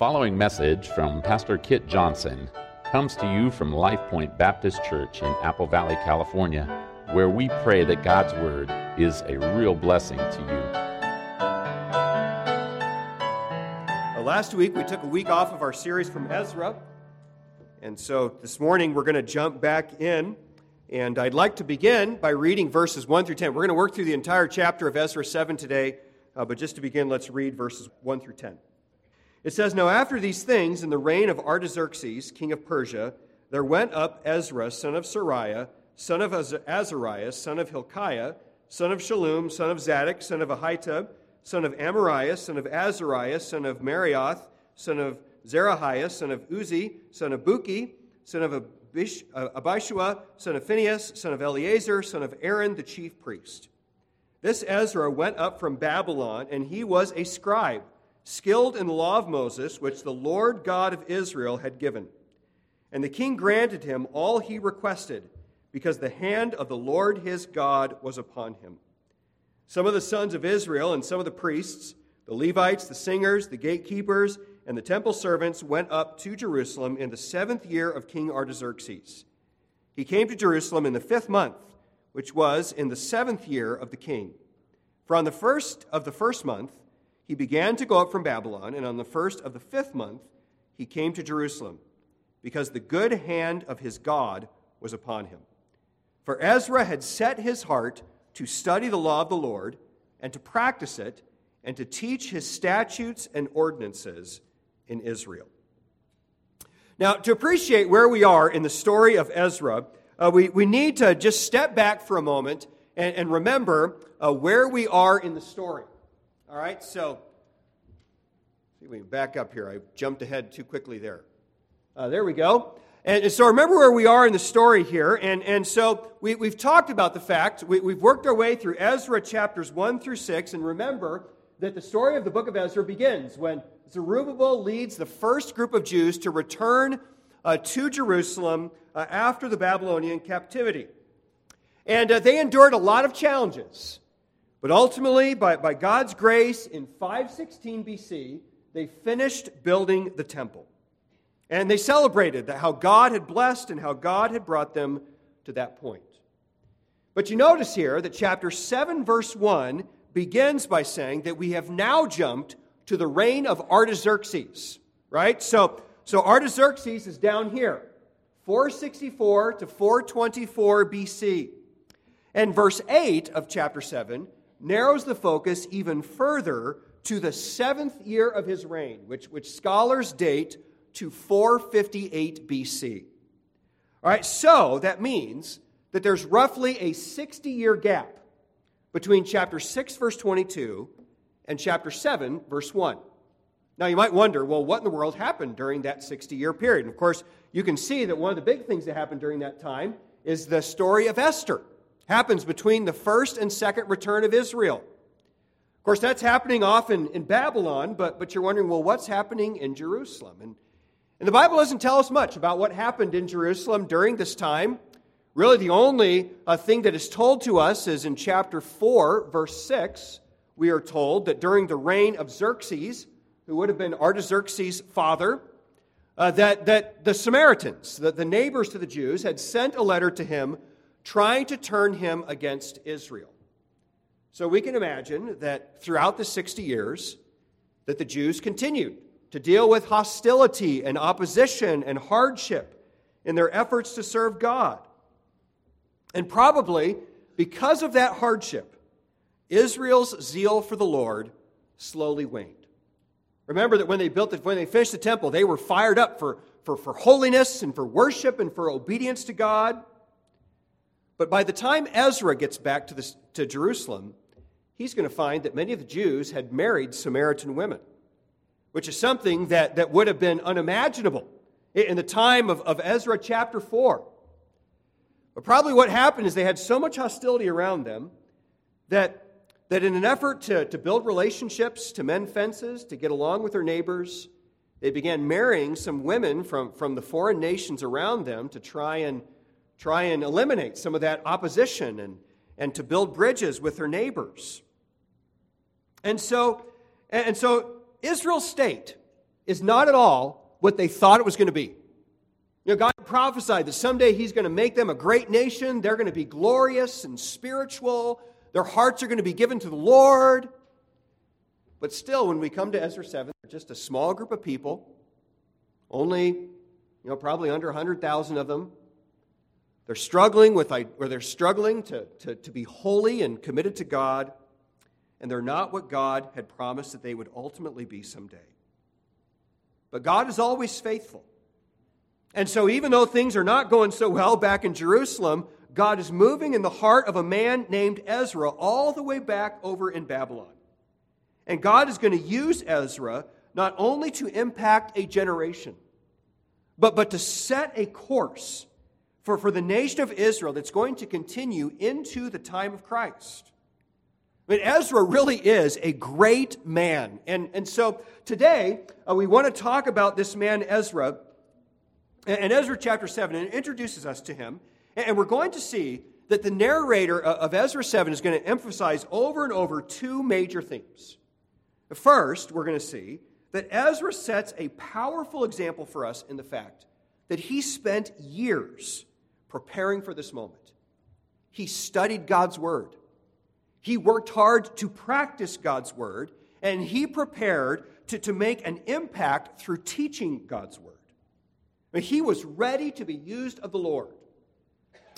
following message from Pastor Kit Johnson comes to you from Life Point Baptist Church in Apple Valley, California, where we pray that God's Word is a real blessing to you. Uh, last week we took a week off of our series from Ezra, and so this morning we're going to jump back in. And I'd like to begin by reading verses 1 through 10. We're going to work through the entire chapter of Ezra 7 today, uh, but just to begin, let's read verses 1 through 10. It says, Now after these things, in the reign of Artaxerxes, king of Persia, there went up Ezra, son of Seraiah, son of Azariah, son of Hilkiah, son of Shallum, son of Zadok, son of Ahitub, son of Amariah, son of Azariah, son of Meraioth, son of Zerahiah, son of Uzzi, son of Bukki, son of Abish, uh, Abishua, son of Phinehas, son of Eleazar, son of Aaron, the chief priest. This Ezra went up from Babylon, and he was a scribe skilled in the law of Moses, which the Lord God of Israel had given. And the king granted him all he requested, because the hand of the Lord his God was upon him. Some of the sons of Israel and some of the priests, the Levites, the singers, the gatekeepers, and the temple servants went up to Jerusalem in the seventh year of King Artaxerxes. He came to Jerusalem in the fifth month, which was in the seventh year of the king. For on the first of the first month, he began to go up from Babylon, and on the first of the fifth month, he came to Jerusalem, because the good hand of his God was upon him. For Ezra had set his heart to study the law of the Lord, and to practice it, and to teach his statutes and ordinances in Israel. Now, to appreciate where we are in the story of Ezra, uh, we, we need to just step back for a moment and, and remember uh, where we are in the story. All right, so see we back up here. I jumped ahead too quickly there. Uh, there we go. And, so remember where we are in the story here. And, and so we, we've talked about the fact, we, we've worked our way through Ezra chapters 1 through 6. And remember that the story of the book of Ezra begins when Zerubbabel leads the first group of Jews to return uh, to Jerusalem uh, after the Babylonian captivity. And uh, they endured a lot of challenges. But ultimately, by, by God's grace, in 516 BC, they finished building the temple. And they celebrated that how God had blessed and how God had brought them to that point. But you notice here that chapter 7, verse 1 begins by saying that we have now jumped to the reign of Artaxerxes, right? So, so Artaxerxes is down here, 464 to 424 BC. And verse 8 of chapter 7 narrows the focus even further to the seventh year of his reign, which, which scholars date to 458 BC. All right, so that means that there's roughly a 60 year gap between chapter 6, verse 22, and chapter 7, verse 1. Now, you might wonder, well, what in the world happened during that 60 year period? And of course, you can see that one of the big things that happened during that time is the story of Esther happens between the first and second return of Israel. Of course, that's happening often in Babylon, but, but you're wondering, well, what's happening in Jerusalem? And, and the Bible doesn't tell us much about what happened in Jerusalem during this time. Really, the only uh, thing that is told to us is in chapter 4, verse 6, we are told that during the reign of Xerxes, who would have been Artaxerxes' father, uh, that, that the Samaritans, that the neighbors to the Jews, had sent a letter to him trying to turn him against Israel. So we can imagine that throughout the 60 years that the Jews continued to deal with hostility and opposition and hardship in their efforts to serve God. And probably because of that hardship, Israel's zeal for the Lord slowly waned. Remember that when they built it, when they finished the temple, they were fired up for, for, for holiness and for worship and for obedience to God. But by the time Ezra gets back to, this, to Jerusalem, he's going to find that many of the Jews had married Samaritan women, which is something that, that would have been unimaginable in the time of, of Ezra chapter 4. But probably what happened is they had so much hostility around them that, that in an effort to, to build relationships, to mend fences, to get along with their neighbors, they began marrying some women from, from the foreign nations around them to try and try and eliminate some of that opposition and, and to build bridges with their neighbors. And so, and so Israel's state is not at all what they thought it was going to be. You know, God prophesied that someday He's going to make them a great nation. They're going to be glorious and spiritual. Their hearts are going to be given to the Lord. But still, when we come to Ezra 7, they're just a small group of people, only, you know, probably under 100,000 of them. They're struggling with, or they're struggling to, to, to be holy and committed to God, and they're not what God had promised that they would ultimately be someday. But God is always faithful. And so, even though things are not going so well back in Jerusalem, God is moving in the heart of a man named Ezra all the way back over in Babylon. And God is going to use Ezra not only to impact a generation, but, but to set a course for, for the nation of Israel that's going to continue into the time of Christ. I mean, Ezra really is a great man. And, and so today, uh, we want to talk about this man, Ezra. And Ezra chapter 7 and introduces us to him. And we're going to see that the narrator of Ezra 7 is going to emphasize over and over two major themes. First, we're going to see that Ezra sets a powerful example for us in the fact that he spent years preparing for this moment. He studied God's Word, he worked hard to practice God's Word, and he prepared to, to make an impact through teaching God's Word. He was ready to be used of the Lord.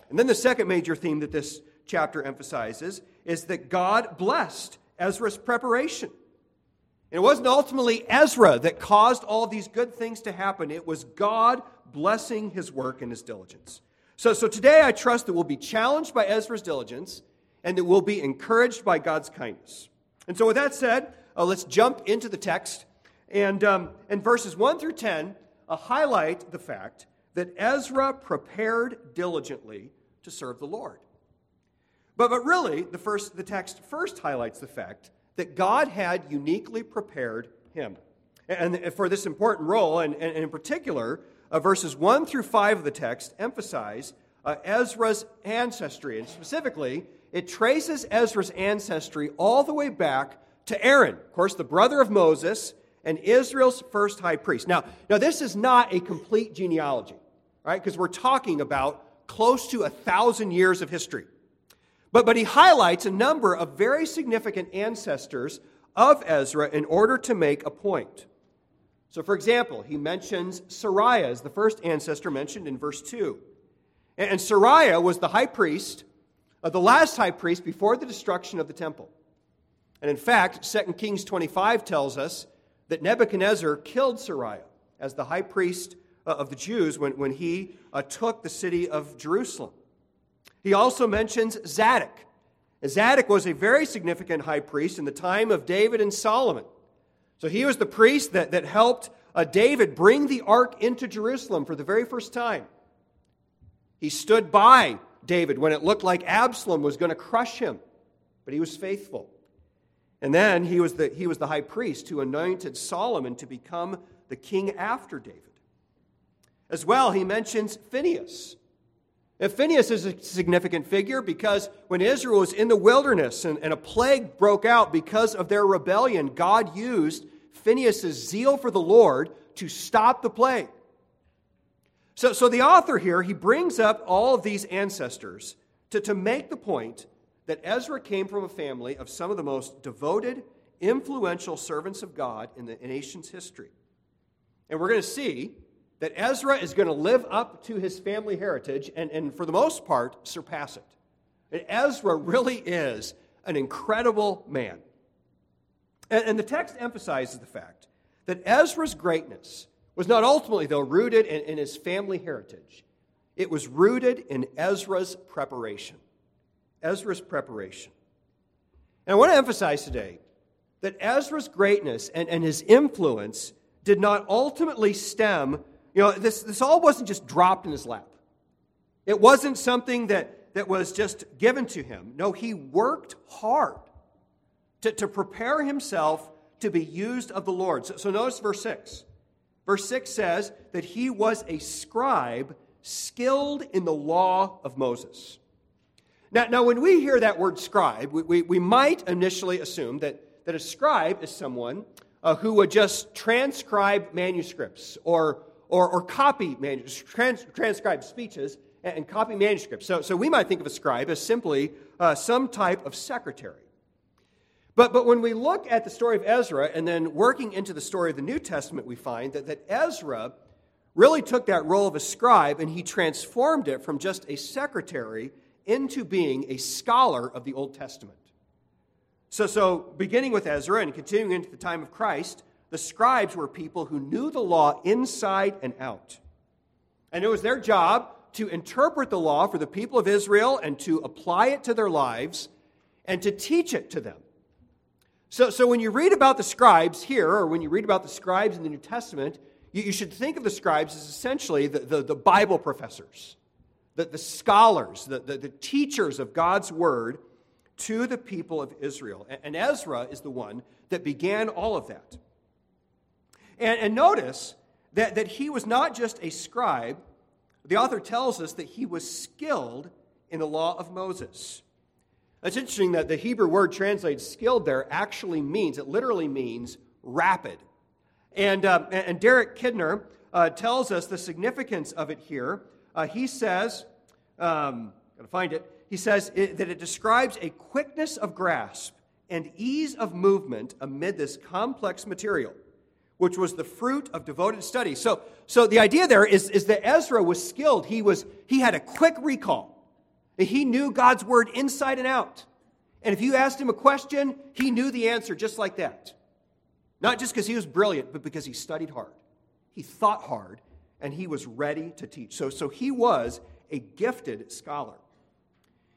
And then the second major theme that this chapter emphasizes is that God blessed Ezra's preparation. And it wasn't ultimately Ezra that caused all these good things to happen, it was God blessing his work and his diligence. So, so today I trust that we'll be challenged by Ezra's diligence and that we'll be encouraged by God's kindness. And so, with that said, uh, let's jump into the text. And, um, and verses 1 through 10 uh, highlight the fact that Ezra prepared diligently to serve the Lord. But, but really, the, first, the text first highlights the fact that God had uniquely prepared him. And for this important role, and, and in particular, uh, verses 1 through 5 of the text emphasize uh, Ezra's ancestry. And specifically, it traces Ezra's ancestry all the way back to Aaron, of course, the brother of Moses and Israel's first high priest. Now, now this is not a complete genealogy, right? Because we're talking about close to a thousand years of history. But, but he highlights a number of very significant ancestors of Ezra in order to make a point. So, for example, he mentions Seraiah as the first ancestor mentioned in verse 2. And, Seraiah was the high priest, uh, the last high priest before the destruction of the temple. And in fact, 2 Kings 25 tells us that Nebuchadnezzar killed Seraiah as the high priest uh, of the Jews when, when he uh, took the city of Jerusalem. He also mentions Zadok. Zadok was a very significant high priest in the time of David and Solomon. So he was the priest that, that helped uh, David bring the ark into Jerusalem for the very first time. He stood by David when it looked like Absalom was going to crush him, but he was faithful. And then he was, the, he was the high priest who anointed Solomon to become the king after David. As well, he mentions Phineas. And Phineas is a significant figure because when Israel was in the wilderness and, and a plague broke out because of their rebellion, God used Phineas' zeal for the Lord to stop the plague. So, so the author here, he brings up all of these ancestors to, to make the point that Ezra came from a family of some of the most devoted, influential servants of God in the nation's history. And we're going to see that Ezra is going to live up to his family heritage and, and for the most part, surpass it. And Ezra really is an incredible man. And, and the text emphasizes the fact that Ezra's greatness was not ultimately, though, rooted in, in his family heritage, it was rooted in Ezra's preparation. Ezra's preparation. And I want to emphasize today that Ezra's greatness and, and his influence did not ultimately stem you know, this, this all wasn't just dropped in his lap. It wasn't something that, that was just given to him. No, he worked hard to, to prepare himself to be used of the Lord. So, so notice verse 6. Verse 6 says that he was a scribe skilled in the law of Moses. Now, now when we hear that word scribe, we, we, we might initially assume that, that a scribe is someone uh, who would just transcribe manuscripts or, or, or copy manuscripts, trans, transcribe speeches and, and, copy manuscripts. So, so we might think of a scribe as simply uh, some type of secretary. But, but when we look at the story of Ezra and then working into the story of the New Testament, we find that, that Ezra really took that role of a scribe and he transformed it from just a secretary into being a scholar of the Old Testament. So, so beginning with Ezra and continuing into the time of Christ, the scribes were people who knew the law inside and out. And it was their job to interpret the law for the people of Israel and to apply it to their lives and to teach it to them. So, so when you read about the scribes here, or when you read about the scribes in the New Testament, you, you should think of the scribes as essentially the, the, the Bible professors, the, the scholars, the, the, the teachers of God's word to the people of Israel. And Ezra is the one that began all of that. And, and, notice that, that he was not just a scribe, the author tells us that he was skilled in the law of Moses. It's interesting that the Hebrew word translated skilled there actually means, it literally means rapid. And, uh, and Derek Kidner uh, tells us the significance of it here. Uh, he says, um, gotta find it, he says it, that it describes a quickness of grasp and ease of movement amid this complex material, which was the fruit of devoted study. So, so the idea there is, is that Ezra was skilled. He, was, he had a quick recall. He knew God's word inside and out. And if you asked him a question, he knew the answer just like that. Not just because he was brilliant, but because he studied hard. He thought hard, and he was ready to teach. So, so he was a gifted scholar.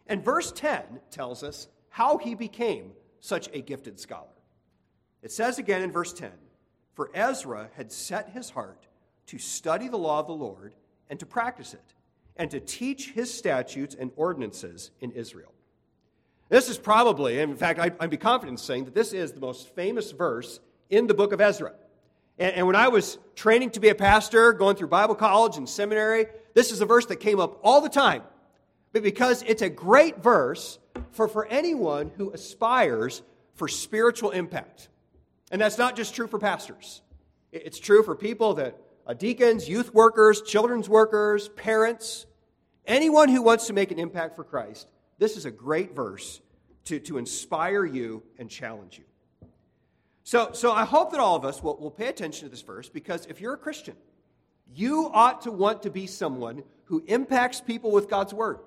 And verse 10 tells us how he became such a gifted scholar. It says again in verse 10 For Ezra had set his heart to study the law of the Lord and to practice it and to teach his statutes and ordinances in Israel. This is probably, in fact, I'd be confident in saying that this is the most famous verse in the book of Ezra. And, and when I was training to be a pastor, going through Bible college and seminary, this is a verse that came up all the time. But because it's a great verse for, for anyone who aspires for spiritual impact. And that's not just true for pastors, it's true for people that deacons, youth workers, children's workers, parents, anyone who wants to make an impact for Christ, this is a great verse to, to inspire you and challenge you. So, so I hope that all of us will, will pay attention to this verse because if you're a Christian, you ought to want to be someone who impacts people with God's word.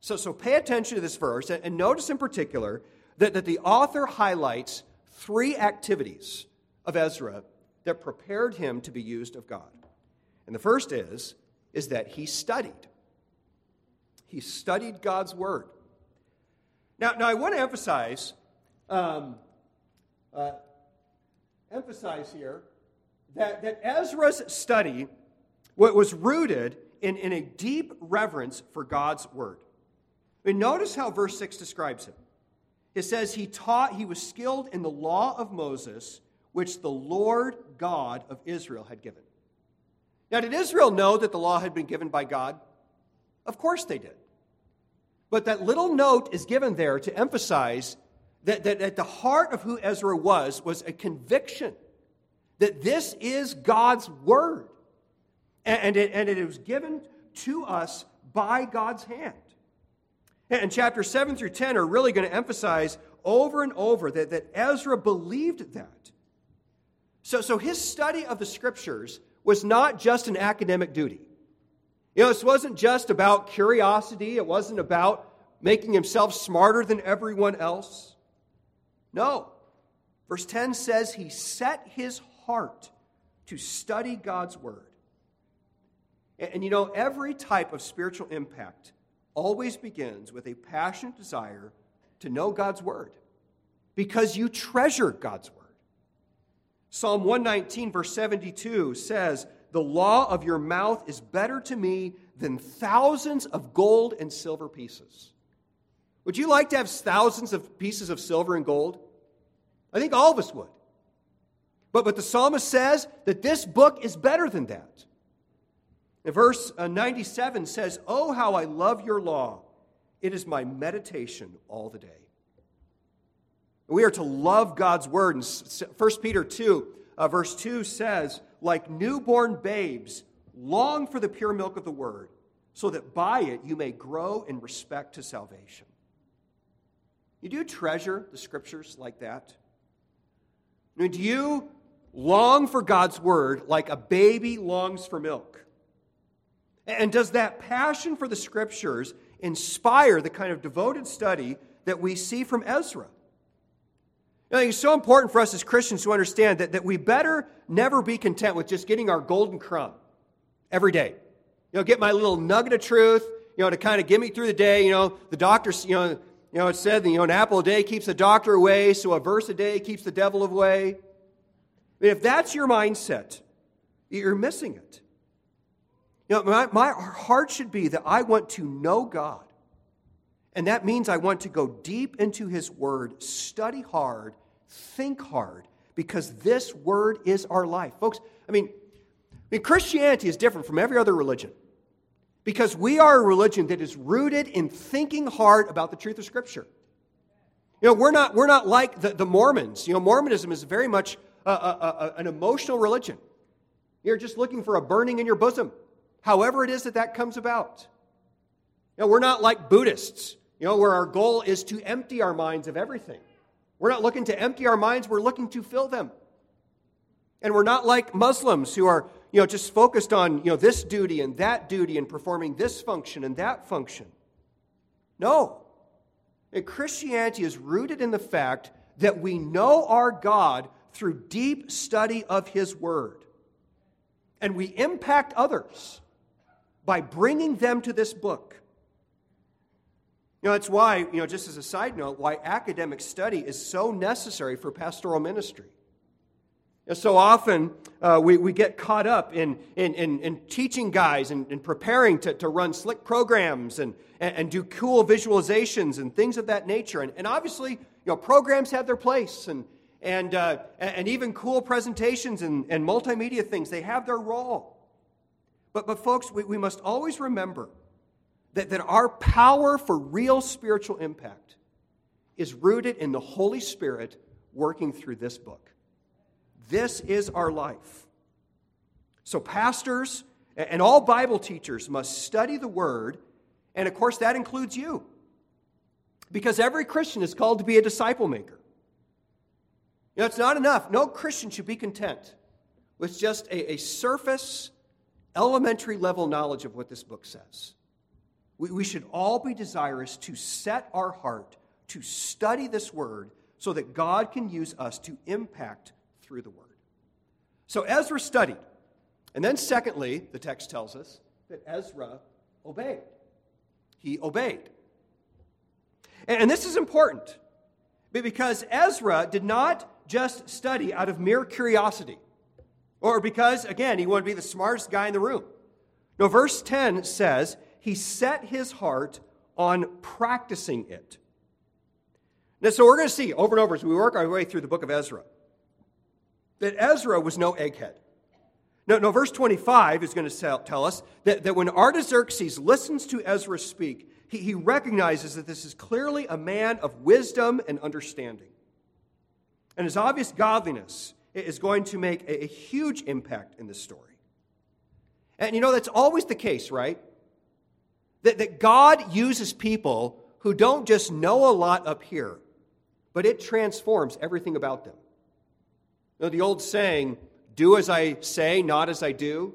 So, so pay attention to this verse and, and notice in particular that, that the author highlights three activities of Ezra that prepared him to be used of God. And the first is, is that he studied. He studied God's word. Now, now I want to emphasize, um, uh, emphasize here that, that Ezra's study what was rooted in, in a deep reverence for God's word. I mean, notice how verse 6 describes him. It says he taught, he was skilled in the law of Moses which the Lord God of Israel had given. Now, did Israel know that the law had been given by God? Of course they did. But that little note is given there to emphasize that, that at the heart of who Ezra was was a conviction that this is God's word. And, and, it, and it was given to us by God's hand. And chapter 7 through 10 are really going to emphasize over and over that, that Ezra believed that. So, so his study of the scriptures was not just an academic duty. You know, this wasn't just about curiosity, it wasn't about making himself smarter than everyone else. No. Verse 10 says he set his heart to study God's word. And, and, you know, every type of spiritual impact always begins with a passionate desire to know God's word because you treasure God's word. Psalm 119, verse 72 says, The law of your mouth is better to me than thousands of gold and silver pieces. Would you like to have thousands of pieces of silver and gold? I think all of us would. But, but the psalmist says that this book is better than that. And verse uh, 97 says, Oh, how I love your law! It is my meditation all the day. We are to love God's word. And 1 Peter 2, uh, verse 2 says, like newborn babes, long for the pure milk of the word, so that by it you may grow in respect to salvation. You do treasure the scriptures like that? I mean, do you long for God's word like a baby longs for milk? And does that passion for the scriptures inspire the kind of devoted study that we see from Ezra? I think it's so important for us as Christians to understand that, that we better never be content with just getting our golden crumb every day. You know, get my little nugget of truth, you know, to kind of get me through the day. You know, the doctor, you know, you know, it said, you know, an apple a day keeps the doctor away, so a verse a day keeps the devil away. I mean, if that's your mindset, you're missing it. You know, my, my heart should be that I want to know God. And that means I want to go deep into His Word, study hard, think hard, because this Word is our life. Folks, I mean, I mean Christianity is different from every other religion because we are a religion that is rooted in thinking hard about the truth of Scripture. You know, we're not, we're not like the, the Mormons. You know, Mormonism is very much a, a, a, an emotional religion. You're just looking for a burning in your bosom however it is that that comes about. You know, we're not like Buddhists, you know, where our goal is to empty our minds of everything. We're not looking to empty our minds, we're looking to fill them. And we're not like Muslims who are, you know, just focused on, you know, this duty and that duty and performing this function and that function. No. And Christianity is rooted in the fact that we know our God through deep study of His Word. And we impact others by bringing them to this book. You know, that's why, you know, just as a side note, why academic study is so necessary for pastoral ministry. And so often uh, we, we get caught up in, in, in, in teaching guys and, and, preparing to, to run slick programs and, and, and, do cool visualizations and things of that nature. And, and obviously, you know, programs have their place and, and, uh, and even cool presentations and, and multimedia things, they have their role. But, but folks, we, we must always remember that, that our power for real spiritual impact is rooted in the Holy Spirit working through this book. This is our life. So, pastors and all Bible teachers must study the Word, and of course, that includes you. Because every Christian is called to be a disciple maker. You know, it's not enough. No Christian should be content with just a, a surface elementary level knowledge of what this book says. We, we should all be desirous to set our heart to study this word so that God can use us to impact through the word. So Ezra studied. And then, secondly, the text tells us that Ezra obeyed. He obeyed. And this is important because Ezra did not just study out of mere curiosity. Or because, again, he wanted to be the smartest guy in the room. No, verse 10 says, he set his heart on practicing it. Now, so we're going to see over and over as we work our way through the book of Ezra that Ezra was no egghead. No, no, verse 25 is going to tell us that, that when Artaxerxes listens to Ezra speak, he, he recognizes that this is clearly a man of wisdom and understanding. And his obvious godliness is going to make a, a huge impact in this story. And you know, that's always the case, right? That, that God uses people who don't just know a lot up here, but it transforms everything about them. You know, the old saying, do as I say, not as I do,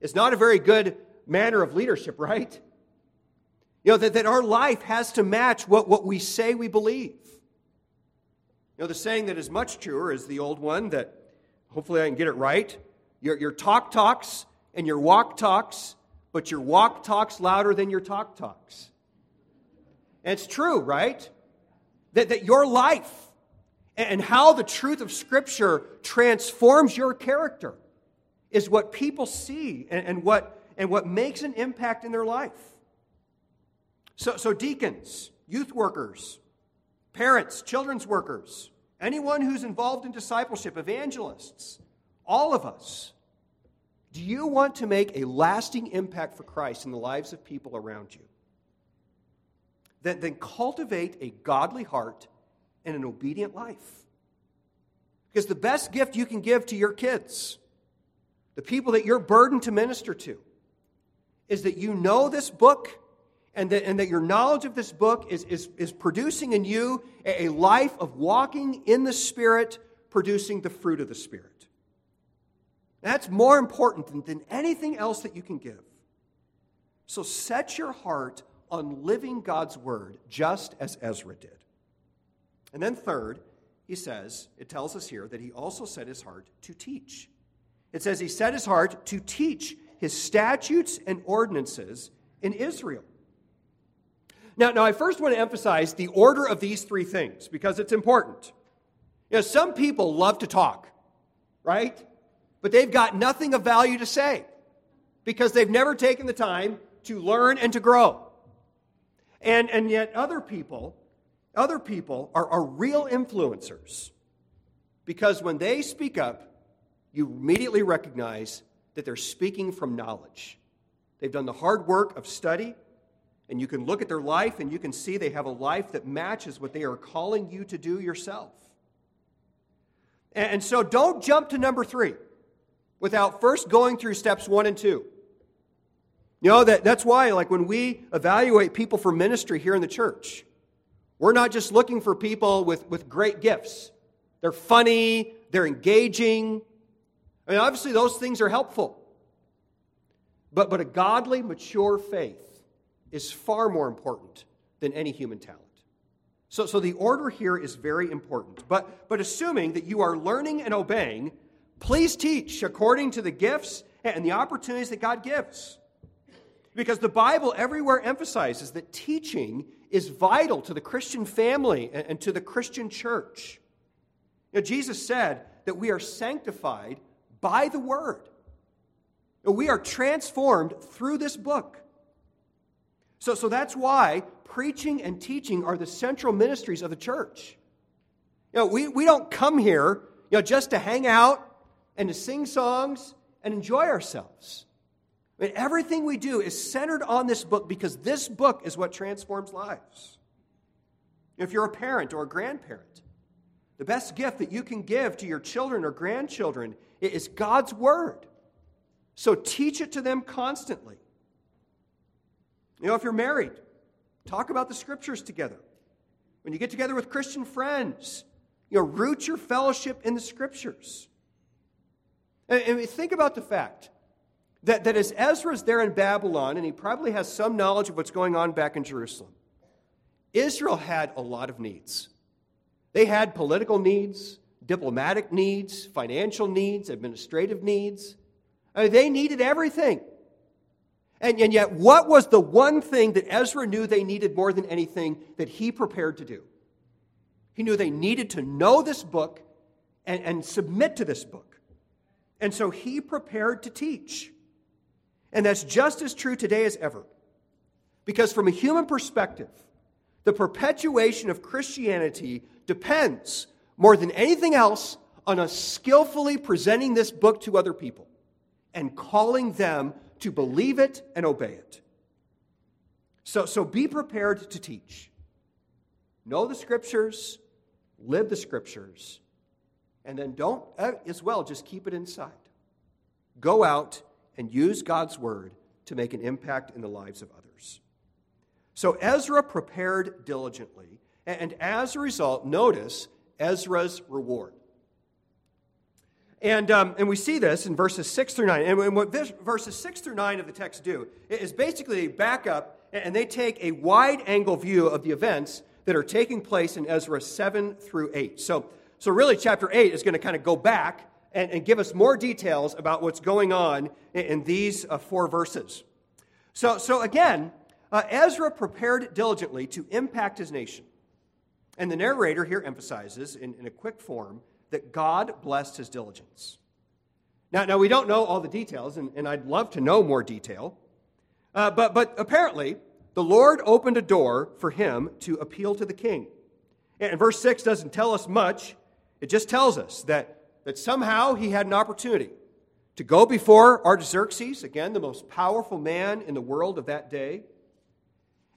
is not a very good manner of leadership, right? You know, that, that our life has to match what, what we say we believe. You know, the saying that is much truer is the old one that hopefully I can get it right. Your, your talk talks and your walk talks, but your walk talks louder than your talk talks. And it's true, right? That, that your life and how the truth of Scripture transforms your character is what people see and, and, what, and what makes an impact in their life. So, so deacons, youth workers, parents, children's workers, anyone who's involved in discipleship, evangelists, all of us. Do you want to make a lasting impact for Christ in the lives of people around you? Then, then cultivate a godly heart and an obedient life. Because the best gift you can give to your kids, the people that you're burdened to minister to, is that you know this book and that, and that your knowledge of this book is, is, is producing in you a, a life of walking in the Spirit, producing the fruit of the Spirit. That's more important than, than anything else that you can give. So set your heart on living God's word, just as Ezra did. And then, third, he says, it tells us here that he also set his heart to teach. It says he set his heart to teach his statutes and ordinances in Israel. Now, now I first want to emphasize the order of these three things because it's important. You know, some people love to talk, right? But they've got nothing of value to say because they've never taken the time to learn and to grow. And, and yet, other people other people are, are real influencers because when they speak up, you immediately recognize that they're speaking from knowledge. They've done the hard work of study, and you can look at their life and you can see they have a life that matches what they are calling you to do yourself. And so don't jump to number three without first going through steps one and two. You know, that, that's why, like, when we evaluate people for ministry here in the church, we're not just looking for people with, with great gifts. They're funny, they're engaging. I mean, obviously, those things are helpful. But, but a godly, mature faith is far more important than any human talent. So, so the order here is very important. But, but assuming that you are learning and obeying, please teach according to the gifts and the opportunities that God gives. Because the Bible everywhere emphasizes that teaching is vital to the Christian family and to the Christian church. Know, Jesus said that we are sanctified by the Word. We are transformed through this book. So, so that's why preaching and teaching are the central ministries of the church. You know, we, we don't come here you know, just to hang out and to sing songs and enjoy ourselves. I mean, everything we do is centered on this book because this book is what transforms lives. If you're a parent or a grandparent, the best gift that you can give to your children or grandchildren is God's Word. So teach it to them constantly. You know, if you're married, talk about the Scriptures together. When you get together with Christian friends, you know, root your fellowship in the Scriptures. And, think about the fact that, that as Ezra's there in Babylon, and he probably has some knowledge of what's going on back in Jerusalem, Israel had a lot of needs. They had political needs, diplomatic needs, financial needs, administrative needs. I mean, they needed everything. And, and yet, what was the one thing that Ezra knew they needed more than anything that he prepared to do? He knew they needed to know this book and, and submit to this book. And so he prepared to teach. And that's just as true today as ever. Because from a human perspective, the perpetuation of Christianity depends more than anything else on us skillfully presenting this book to other people and calling them to believe it and obey it. So, so be prepared to teach. Know the scriptures, live the scriptures, and then don't, uh, as well, just keep it inside. Go out and use God's word to make an impact in the lives of others. So Ezra prepared diligently, and as a result, notice Ezra's reward. And, um, and we see this in verses 6 through 9. And what this, verses 6 through 9 of the text do is basically back up and they take a wide angle view of the events that are taking place in Ezra 7 through 8. So, so really, chapter 8 is going to kind of go back and, and give us more details about what's going on in, in these uh, four verses. So, so again, uh, Ezra prepared diligently to impact his nation. And the narrator here emphasizes, in, in a quick form, that God blessed his diligence. Now, now we don't know all the details, and, and I'd love to know more detail. Uh, but, but apparently, the Lord opened a door for him to appeal to the king. And verse 6 doesn't tell us much, it just tells us that that somehow he had an opportunity to go before Artaxerxes, again, the most powerful man in the world of that day.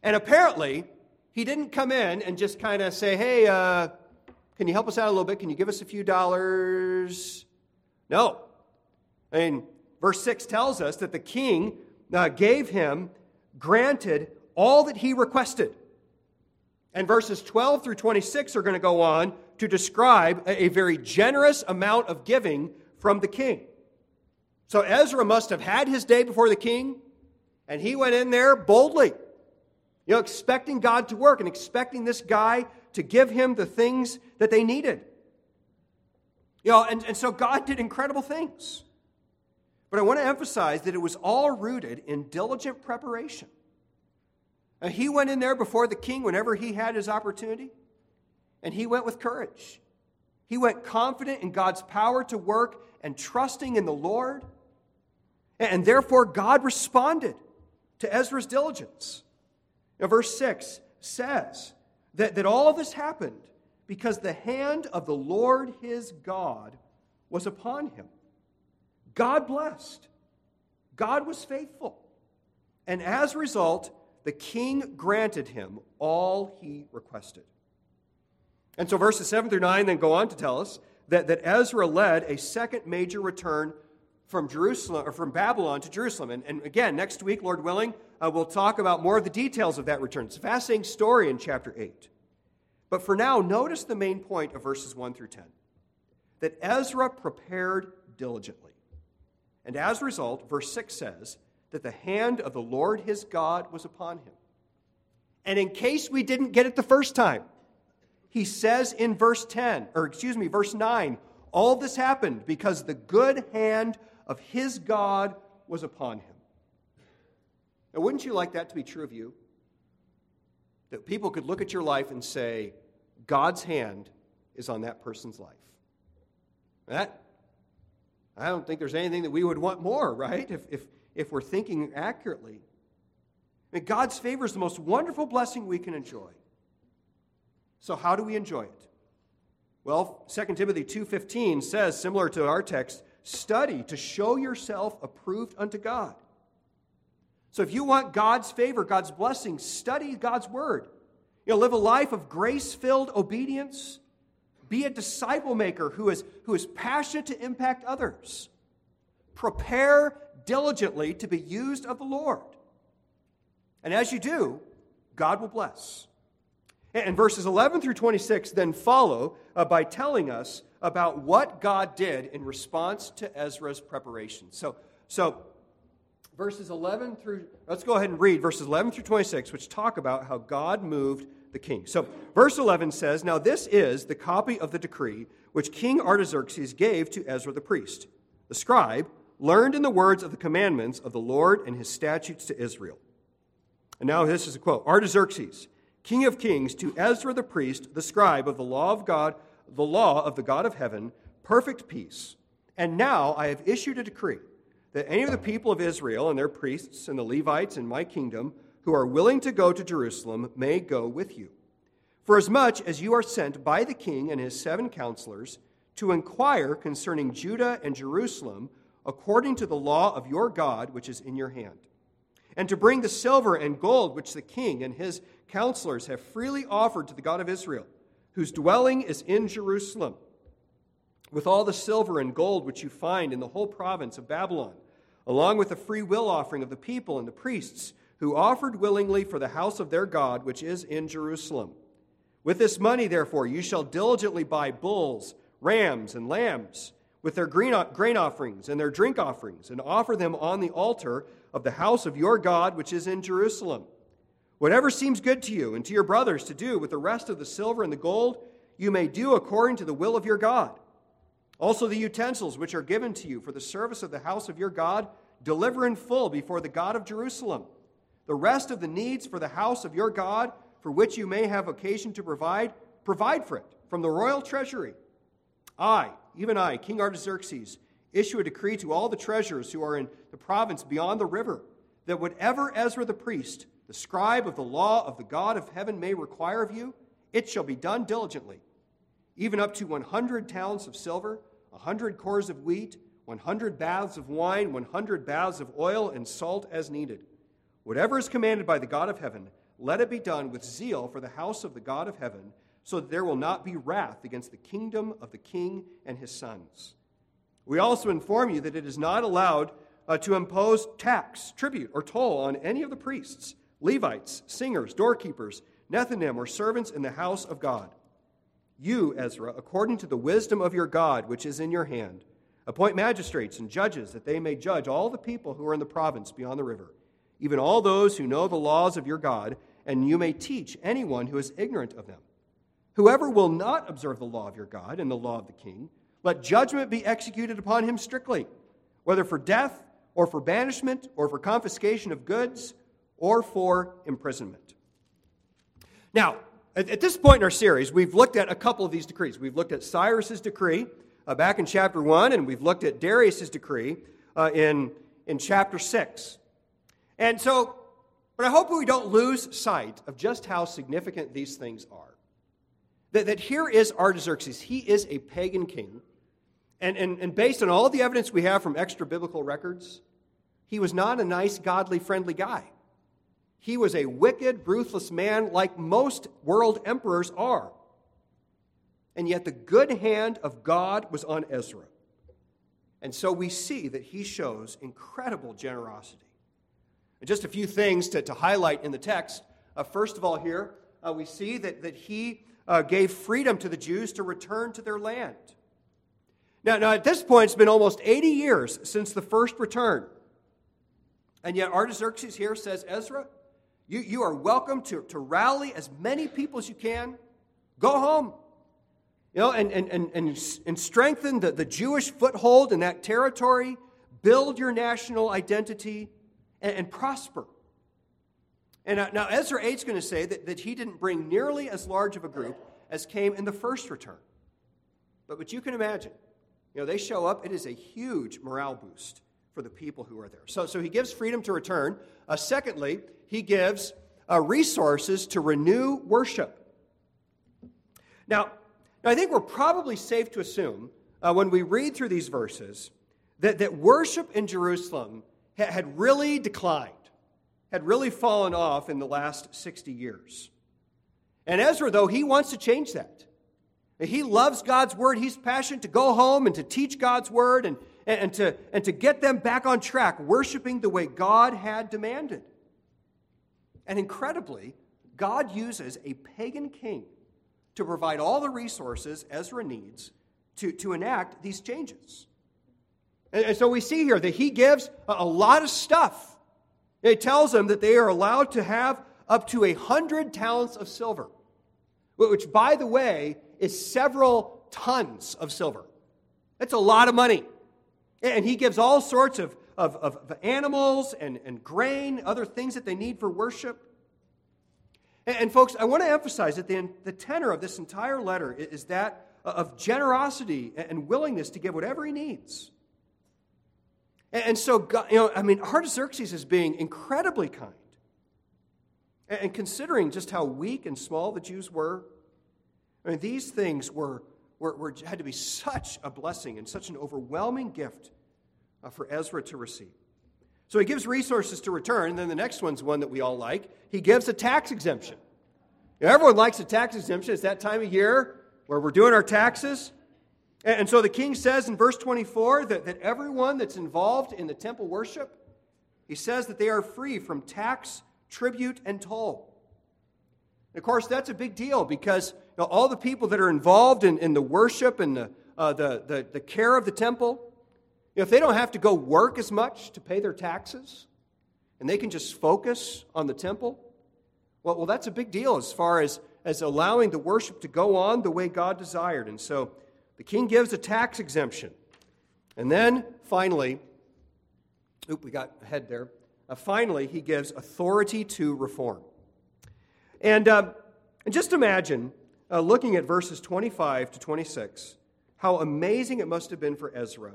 And apparently, he didn't come in and just kind of say, hey, uh, Can you help us out a little bit? Can you give us a few dollars? No. I mean, verse 6 tells us that the king uh, gave him, granted all that he requested. And verses 12 through 26 are going to go on to describe a, very generous amount of giving from the king. So Ezra must have had his day before the king, and he went in there boldly, you know, expecting God to work and expecting this guy to give him the things that they needed. You know, and, and so God did incredible things. But I want to emphasize that it was all rooted in diligent preparation. And he went in there before the king whenever he had his opportunity, and he went with courage. He went confident in God's power to work and trusting in the Lord. And therefore, God responded to Ezra's diligence. Now, verse 6 says that, that all this happened because the hand of the Lord his God was upon him. God blessed, God was faithful. And as a result, the king granted him all he requested. And so verses 7 through 9 then go on to tell us that, that Ezra led a second major return from Jerusalem or from Babylon to Jerusalem. And, and again, next week, Lord willing, uh, we'll talk about more of the details of that return. It's a fascinating story in chapter 8. But for now, notice the main point of verses 1 through 10 that Ezra prepared diligently. And as a result, verse 6 says that the hand of the Lord his God was upon him. And in case we didn't get it the first time, he says in verse 10, or excuse me, verse 9, all this happened because the good hand of his God was upon him. Now, wouldn't you like that to be true of you? That people could look at your life and say, God's hand is on that person's life. That, I don't think there's anything that we would want more, right? If, if, if we're thinking accurately. I mean, God's favor is the most wonderful blessing we can enjoy. So how do we enjoy it? Well, 2 Timothy 2:15 says similar to our text, study to show yourself approved unto God. So if you want God's favor, God's blessing, study God's word. You know, live a life of grace-filled obedience. Be a disciple maker who is, who is passionate to impact others. Prepare diligently to be used of the Lord. And as you do, God will bless. And verses 11 through 26 then follow uh, by telling us about what God did in response to Ezra's preparation. So, so verses 11 through, let's go ahead and read verses 11 through 26, which talk about how God moved the king. So, verse 11 says, Now this is the copy of the decree which King Artaxerxes gave to Ezra the priest, the scribe, learned in the words of the commandments of the Lord and his statutes to Israel. And now this is a quote Artaxerxes King of kings, to Ezra the priest, the scribe of the law of God, the law of the God of heaven, perfect peace. And now I have issued a decree that any of the people of Israel and their priests and the Levites in my kingdom who are willing to go to Jerusalem may go with you. For as much as you are sent by the king and his seven counselors to inquire concerning Judah and Jerusalem according to the law of your God which is in your hand, and to bring the silver and gold which the king and his counselors have freely offered to the God of Israel, whose dwelling is in Jerusalem, with all the silver and gold which you find in the whole province of Babylon, along with the free will offering of the people and the priests who offered willingly for the house of their God which is in Jerusalem. With this money, therefore, you shall diligently buy bulls, rams, and lambs, with their grain offerings and their drink offerings, and offer them on the altar of the house of your God which is in Jerusalem. Whatever seems good to you and to your brothers to do with the rest of the silver and the gold, you may do according to the will of your God. Also, the utensils which are given to you for the service of the house of your God, deliver in full before the God of Jerusalem. The rest of the needs for the house of your God, for which you may have occasion to provide, provide for it from the royal treasury. I, even I, King Artaxerxes, issue a decree to all the treasurers who are in the province beyond the river, that whatever Ezra the priest, the scribe of the law of the God of heaven may require of you, it shall be done diligently, even up to 100 talents of silver, 100 kors of wheat, 100 baths of wine, 100 baths of oil, and salt as needed. Whatever is commanded by the God of heaven, let it be done with zeal for the house of the God of heaven, so that there will not be wrath against the kingdom of the king and his sons. We also inform you that it is not allowed uh, to impose tax, tribute, or toll on any of the priests, Levites, singers, doorkeepers, Nethinim, or servants in the house of God. You, Ezra, according to the wisdom of your God, which is in your hand, appoint magistrates and judges that they may judge all the people who are in the province beyond the river, even all those who know the laws of your God, and you may teach anyone who is ignorant of them. Whoever will not observe the law of your God and the law of the king, let judgment be executed upon him strictly, whether for death or for banishment or for confiscation of goods or for imprisonment. Now, at, this point in our series, we've looked at a couple of these decrees. We've looked at Cyrus's decree uh, back in chapter 1, and we've looked at Darius's decree uh, in, in chapter 6. And so, but I hope we don't lose sight of just how significant these things are. That, that here is Artaxerxes. He is a pagan king and, and, and based on all the evidence we have from extra biblical records, he was not a nice, godly, friendly guy. He was a wicked, ruthless man like most world emperors are. And yet the good hand of God was on Ezra. And so we see that he shows incredible generosity. And just a few things to, to highlight in the text. Uh, first of all, here, uh, we see that, that he uh, gave freedom to the Jews to return to their land. Now, now, at this point, it's been almost 80 years since the first return. And yet, Artaxerxes here says, Ezra, you, you are welcome to, to rally as many people as you can. Go home. You know, and, and, and, and, and strengthen the, the Jewish foothold in that territory, build your national identity, and, and prosper. And now, now Ezra 8 is going to say that, that he didn't bring nearly as large of a group as came in the first return. But what you can imagine, you know, they show up, it is a huge morale boost for the people who are there. So, so he gives freedom to return. Uh, secondly, he gives uh, resources to renew worship. Now, now, I think we're probably safe to assume uh, when we read through these verses that, that worship in Jerusalem ha- had really declined, had really fallen off in the last 60 years. And Ezra, though, he wants to change that. He loves God's word. He's passionate to go home and to teach God's word and, and, to, and to get them back on track, worshiping the way God had demanded. And incredibly, God uses a pagan king to provide all the resources Ezra needs to, to enact these changes. And, and so we see here that he gives a, a lot of stuff. It tells them that they are allowed to have up to a hundred talents of silver, which, by the way, is several tons of silver. That's a lot of money. And he gives all sorts of, of, of animals and, and grain, other things that they need for worship. And, and folks, I want to emphasize that the, the tenor of this entire letter is that uh, of generosity and willingness to give whatever he needs. And, so, God, you know, I mean, Artaxerxes is being incredibly kind. And, considering just how weak and small the Jews were, I mean, these things were, were, were, had to be such a blessing and such an overwhelming gift uh, for Ezra to receive. So he gives resources to return, and then the next one's one that we all like. He gives a tax exemption. Everyone likes a tax exemption. It's that time of year where we're doing our taxes. And, so the king says in verse 24 that, that everyone that's involved in the temple worship, he says that they are free from tax, tribute, and toll. And of course, that's a big deal because you know, all the people that are involved in, in the worship and the, uh, the, the, the, care of the temple, you know, if they don't have to go work as much to pay their taxes and they can just focus on the temple, well, well that's a big deal as far as, as allowing the worship to go on the way God desired. And so the king gives a tax exemption. And then finally, oop, we got ahead there. Uh, finally, he gives authority to reform. And, uh, and just imagine uh, looking at verses 25 to 26, how amazing it must have been for Ezra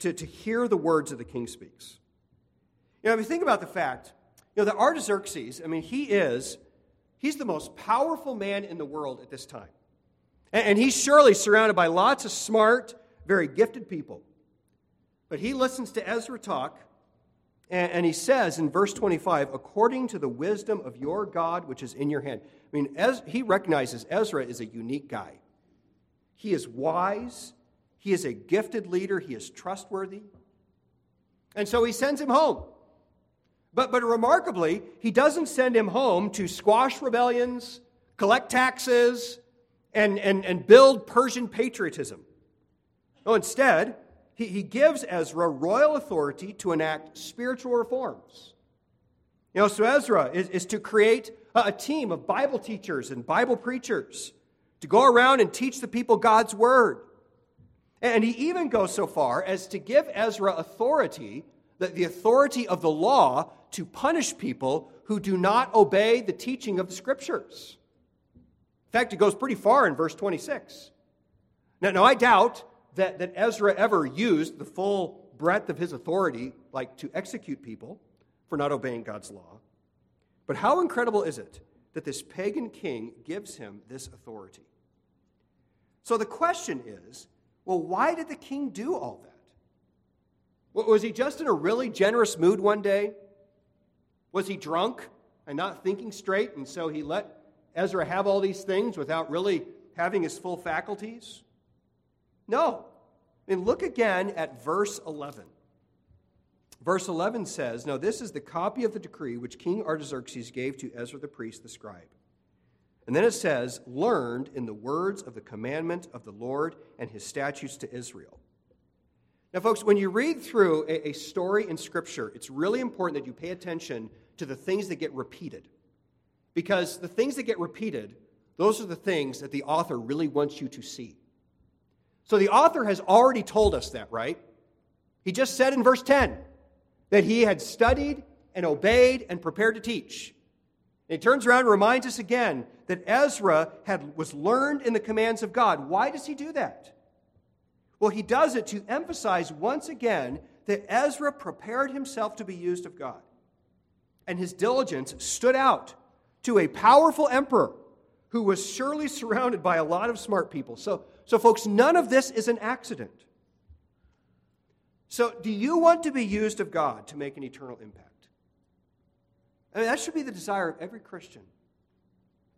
to, to hear the words that the king speaks. You know, if you think about the fact, you know, the Artaxerxes, I mean, he is, he's the most powerful man in the world at this time. And, he's surely surrounded by lots of smart, very gifted people. But he listens to Ezra talk, and, he says in verse 25, according to the wisdom of your God which is in your hand. I mean, as, he recognizes Ezra is a unique guy. He is wise, he is a gifted leader, he is trustworthy. And so he sends him home. But, but remarkably, he doesn't send him home to squash rebellions, collect taxes, and, and, and build Persian patriotism. No, instead, he, he gives Ezra royal authority to enact spiritual reforms. You know, so Ezra is, is to create a, a team of Bible teachers and Bible preachers to go around and teach the people God's word. And he even goes so far as to give Ezra authority, the, the authority of the law, to punish people who do not obey the teaching of the scriptures. In fact, it goes pretty far in verse 26. Now, now I doubt that, that Ezra ever used the full breadth of his authority, like to execute people for not obeying God's law. But how incredible is it that this pagan king gives him this authority? So the question is well, why did the king do all that? Was he just in a really generous mood one day? Was he drunk and not thinking straight, and so he let Ezra have all these things without really having his full faculties? No. Mean, look again at verse 11. Verse 11 says, Now this is the copy of the decree which King Artaxerxes gave to Ezra the priest, the scribe. And then it says, learned in the words of the commandment of the Lord and his statutes to Israel. Now, folks, when you read through a, story in Scripture, it's really important that you pay attention to the things that get repeated. Because the things that get repeated, those are the things that the author really wants you to see. So the author has already told us that, right? He just said in verse 10 that he had studied and obeyed and prepared to teach. And he turns around and reminds us again that Ezra had, was learned in the commands of God. Why does he do that? Well, he does it to emphasize once again that Ezra prepared himself to be used of God. And his diligence stood out to a powerful emperor who was surely surrounded by a lot of smart people. So, so folks, none of this is an accident. So, do you want to be used of God to make an eternal impact? I mean, that should be the desire of every Christian.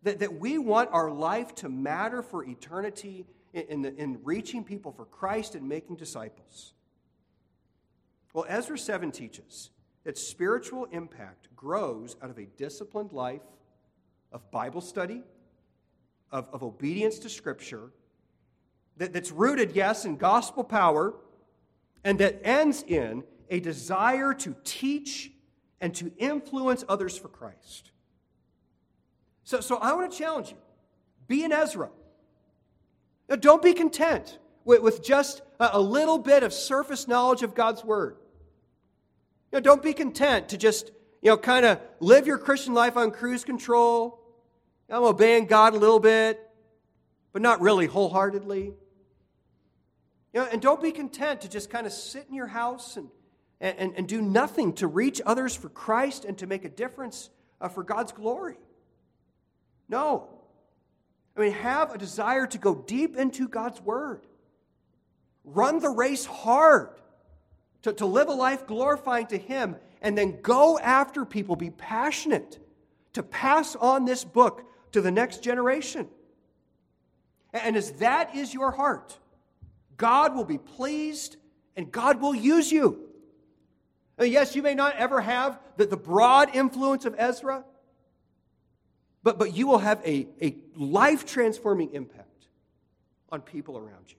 That, that we want our life to matter for eternity in, in, the, in reaching people for Christ and making disciples. Well, Ezra 7 teaches that spiritual impact grows out of a disciplined life of Bible study, of, of obedience to Scripture, that, that's rooted, yes, in gospel power, and that ends in a desire to teach and to influence others for Christ. So, so I want to challenge you be an Ezra. Now, don't be content with, with just a, a, little bit of surface knowledge of God's Word. Don't be content to just you know, kind of live your Christian life on cruise control I'm obeying God a little bit, but not really wholeheartedly. You know, and don't be content to just kind of sit in your house and, and, and do nothing to reach others for Christ and to make a difference uh, for God's glory. No. I mean, have a desire to go deep into God's Word. Run the race hard to, to live a life glorifying to Him, and then go after people. Be passionate to pass on this book to the next generation. And as that is your heart, God will be pleased and God will use you. And yes, you may not ever have the, the broad influence of Ezra, but, but you will have a, a life transforming impact on people around you.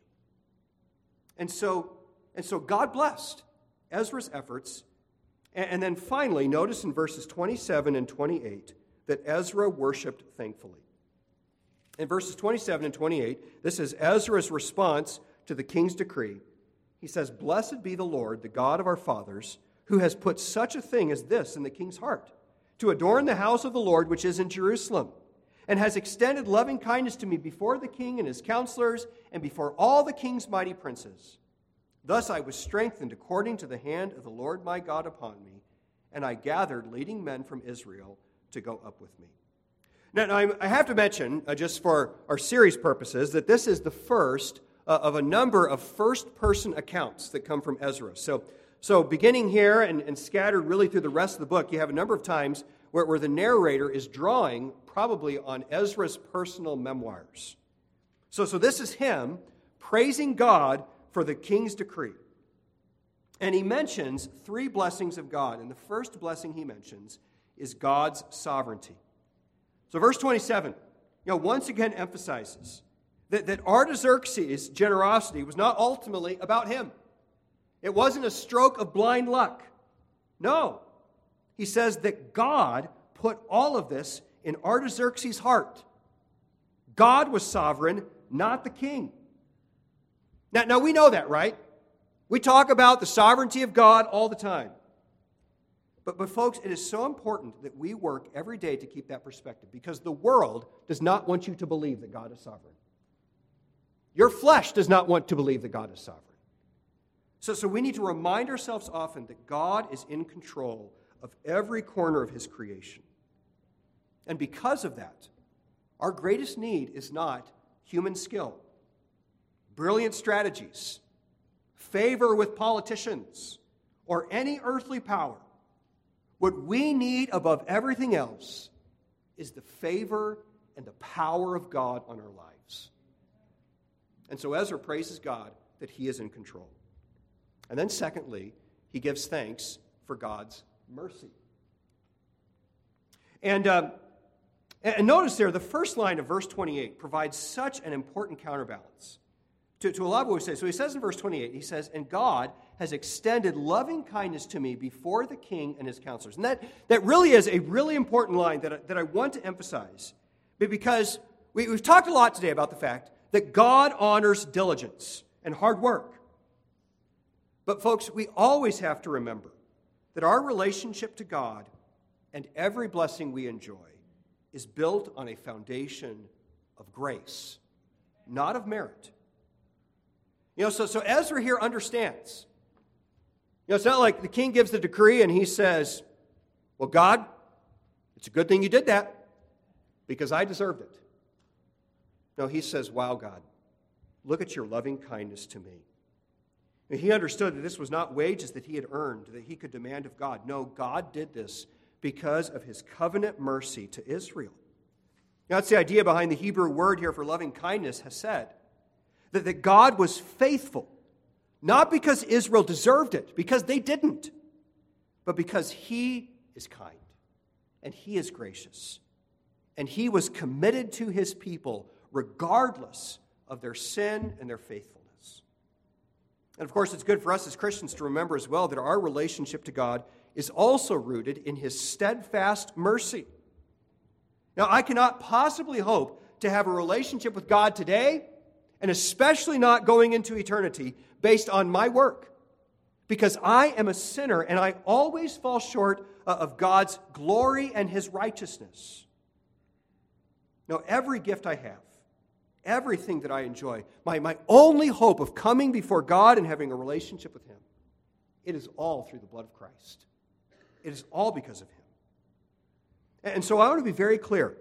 And so, and so God blessed Ezra's efforts. And, and then finally, notice in verses 27 and 28 that Ezra worshiped thankfully. In verses 27 and 28, this is Ezra's response to the king's decree. He says, Blessed be the Lord, the God of our fathers, who has put such a thing as this in the king's heart, to adorn the house of the Lord which is in Jerusalem, and has extended loving kindness to me before the king and his counselors, and before all the king's mighty princes. Thus I was strengthened according to the hand of the Lord my God upon me, and I gathered leading men from Israel to go up with me. Now, now I have to mention, uh, just for our series purposes, that this is the first uh, of a number of first person accounts that come from Ezra. So, so beginning here and, and scattered really through the rest of the book, you have a number of times where, where the narrator is drawing probably on Ezra's personal memoirs. So, so this is him praising God for the king's decree. And he mentions three blessings of God. And the first blessing he mentions is God's sovereignty. So, verse 27, you know, once again emphasizes that, that Artaxerxes' generosity was not ultimately about him. It wasn't a stroke of blind luck. No. He says that God put all of this in Artaxerxes' heart. God was sovereign, not the king. Now, now we know that, right? We talk about the sovereignty of God all the time. But, but, folks, it is so important that we work every day to keep that perspective because the world does not want you to believe that God is sovereign. Your flesh does not want to believe that God is sovereign. So, so we need to remind ourselves often that God is in control of every corner of his creation. And because of that, our greatest need is not human skill, brilliant strategies, favor with politicians, or any earthly power. What we need above everything else is the favor and the power of God on our lives. And so Ezra praises God that he is in control. And then, secondly, he gives thanks for God's mercy. And, uh, and notice there, the first line of verse 28 provides such an important counterbalance to, to a lot of what we say. So he says in verse 28, he says, And God has extended loving kindness to me before the king and his counselors. And that, that really is a really important line that I, that I want to emphasize. Because we, we've talked a lot today about the fact that God honors diligence and hard work. But, folks, we always have to remember that our relationship to God and every blessing we enjoy is built on a foundation of grace, not of merit. You know, so, so Ezra here understands. You know, it's not like the king gives the decree and he says, Well, God, it's a good thing you did that because I deserved it. No, he says, Wow, God, look at your loving kindness to me. And he understood that this was not wages that he had earned, that he could demand of God. No, God did this because of his covenant mercy to Israel. Now, that's the idea behind the Hebrew word here for loving kindness, hesed. That, that God was faithful, not because Israel deserved it, because they didn't, but because he is kind and he is gracious. And he was committed to his people regardless of their sin and their faithfulness. And of course, it's good for us as Christians to remember as well that our relationship to God is also rooted in His steadfast mercy. Now, I cannot possibly hope to have a relationship with God today, and especially not going into eternity, based on my work. Because I am a sinner and I always fall short uh, of God's glory and His righteousness. Now, every gift I have, everything that I enjoy, my, my only hope of coming before God and having a relationship with Him, it is all through the blood of Christ. It is all because of Him. And so I want to be very clear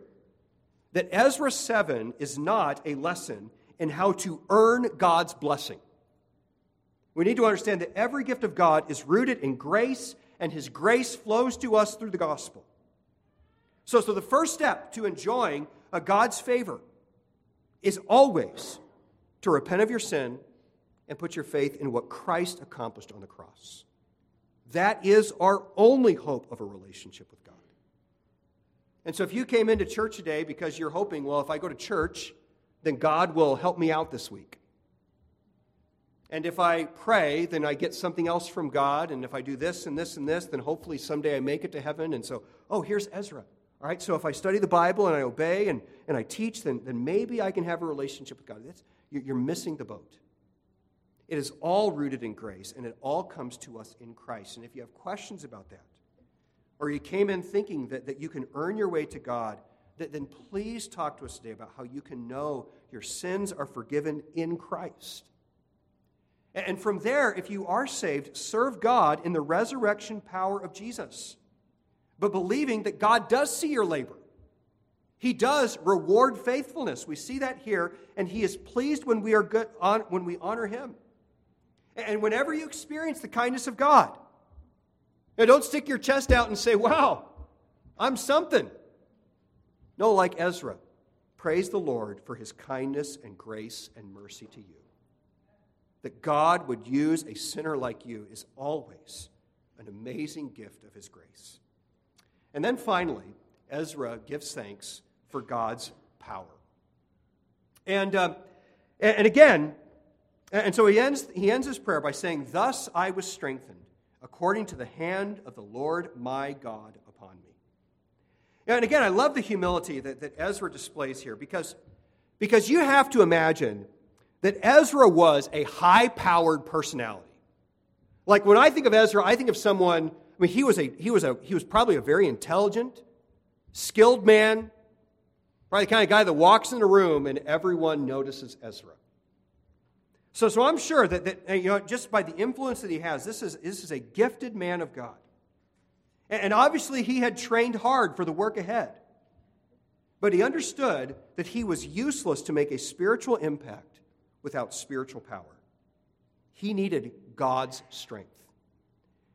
that Ezra 7 is not a lesson in how to earn God's blessing. We need to understand that every gift of God is rooted in grace, and His grace flows to us through the gospel. So, so the first step to enjoying a God's favor is always to repent of your sin and put your faith in what Christ accomplished on the cross. That is our only hope of a relationship with God. And so if you came into church today because you're hoping, well, if I go to church, then God will help me out this week. And if I pray, then I get something else from God. And if I do this and this and this, then hopefully someday I make it to heaven. And so, oh, here's Ezra. All right, so if I study the Bible and I obey and, and I teach, then, then maybe I can have a relationship with God. That's, you're missing the boat. It is all rooted in grace, and it all comes to us in Christ. And if you have questions about that, or you came in thinking that, that you can earn your way to God, then please talk to us today about how you can know your sins are forgiven in Christ. And from there, if you are saved, serve God in the resurrection power of Jesus but believing that God does see your labor. He does reward faithfulness. We see that here, and He is pleased when we are good on, when we honor Him. And whenever you experience the kindness of God, now don't stick your chest out and say, "Wow, I'm something." No, like Ezra, praise the Lord for his kindness and grace and mercy to you. That God would use a sinner like you is always an amazing gift of his grace. And then finally, Ezra gives thanks for God's power. And, uh, and again, and so he ends, he ends his prayer by saying, Thus I was strengthened, according to the hand of the Lord my God. And again, I love the humility that, that Ezra displays here because, because you have to imagine that Ezra was a high powered personality. Like when I think of Ezra, I think of someone, I mean, he was, a, he was, a, he was probably a very intelligent, skilled man, probably the kind of guy that walks in a room and everyone notices Ezra. So, so I'm sure that, that you know, just by the influence that he has, this is, this is a gifted man of God. And, obviously, he had trained hard for the work ahead. But he understood that he was useless to make a spiritual impact without spiritual power. He needed God's strength.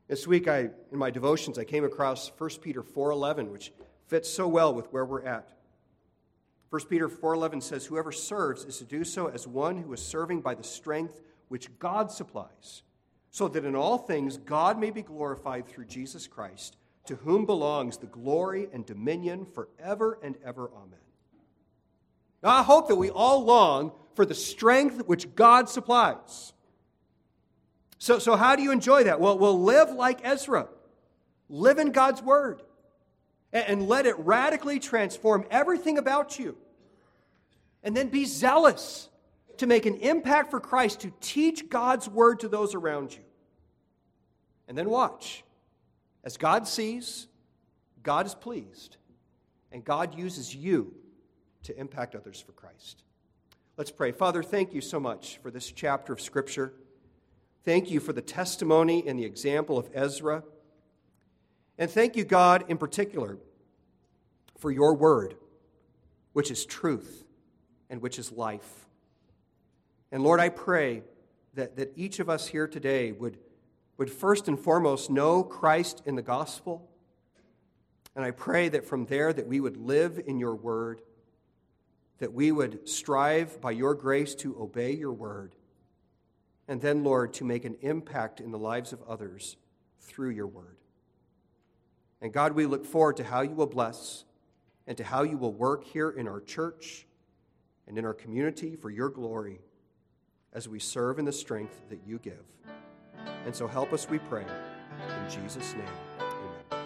This week, I, in my devotions, I came across 1 Peter 4.11, which fits so well with where we're at. 1 Peter 4:11 says whoever serves is to do so as one who is serving by the strength which God supplies, so that in all things God may be glorified through Jesus Christ, to whom belongs the glory and dominion forever and ever. Amen. Now, I hope that we all long for the strength which God supplies. So, so how do you enjoy that? Well, we'll live like Ezra. Live in God's word. And, and let it radically transform everything about you. And then be zealous to make an impact for Christ, to teach God's word to those around you. And then watch. As God sees, God is pleased, and God uses you to impact others for Christ. Let's pray. Father, thank you so much for this chapter of Scripture. Thank you for the testimony and the example of Ezra. And thank you, God, in particular, for your word, which is truth and which is life. And Lord, I pray that, that each of us here today would, would first and foremost know Christ in the gospel. And I pray that from there that we would live in your word, that we would strive by your grace to obey your word and then, Lord, to make an impact in the lives of others through your word. And God, we look forward to how you will bless and to how you will work here in our church and in our community for your glory as we serve in the strength that you give. And so help us, we pray. In Jesus' name, amen.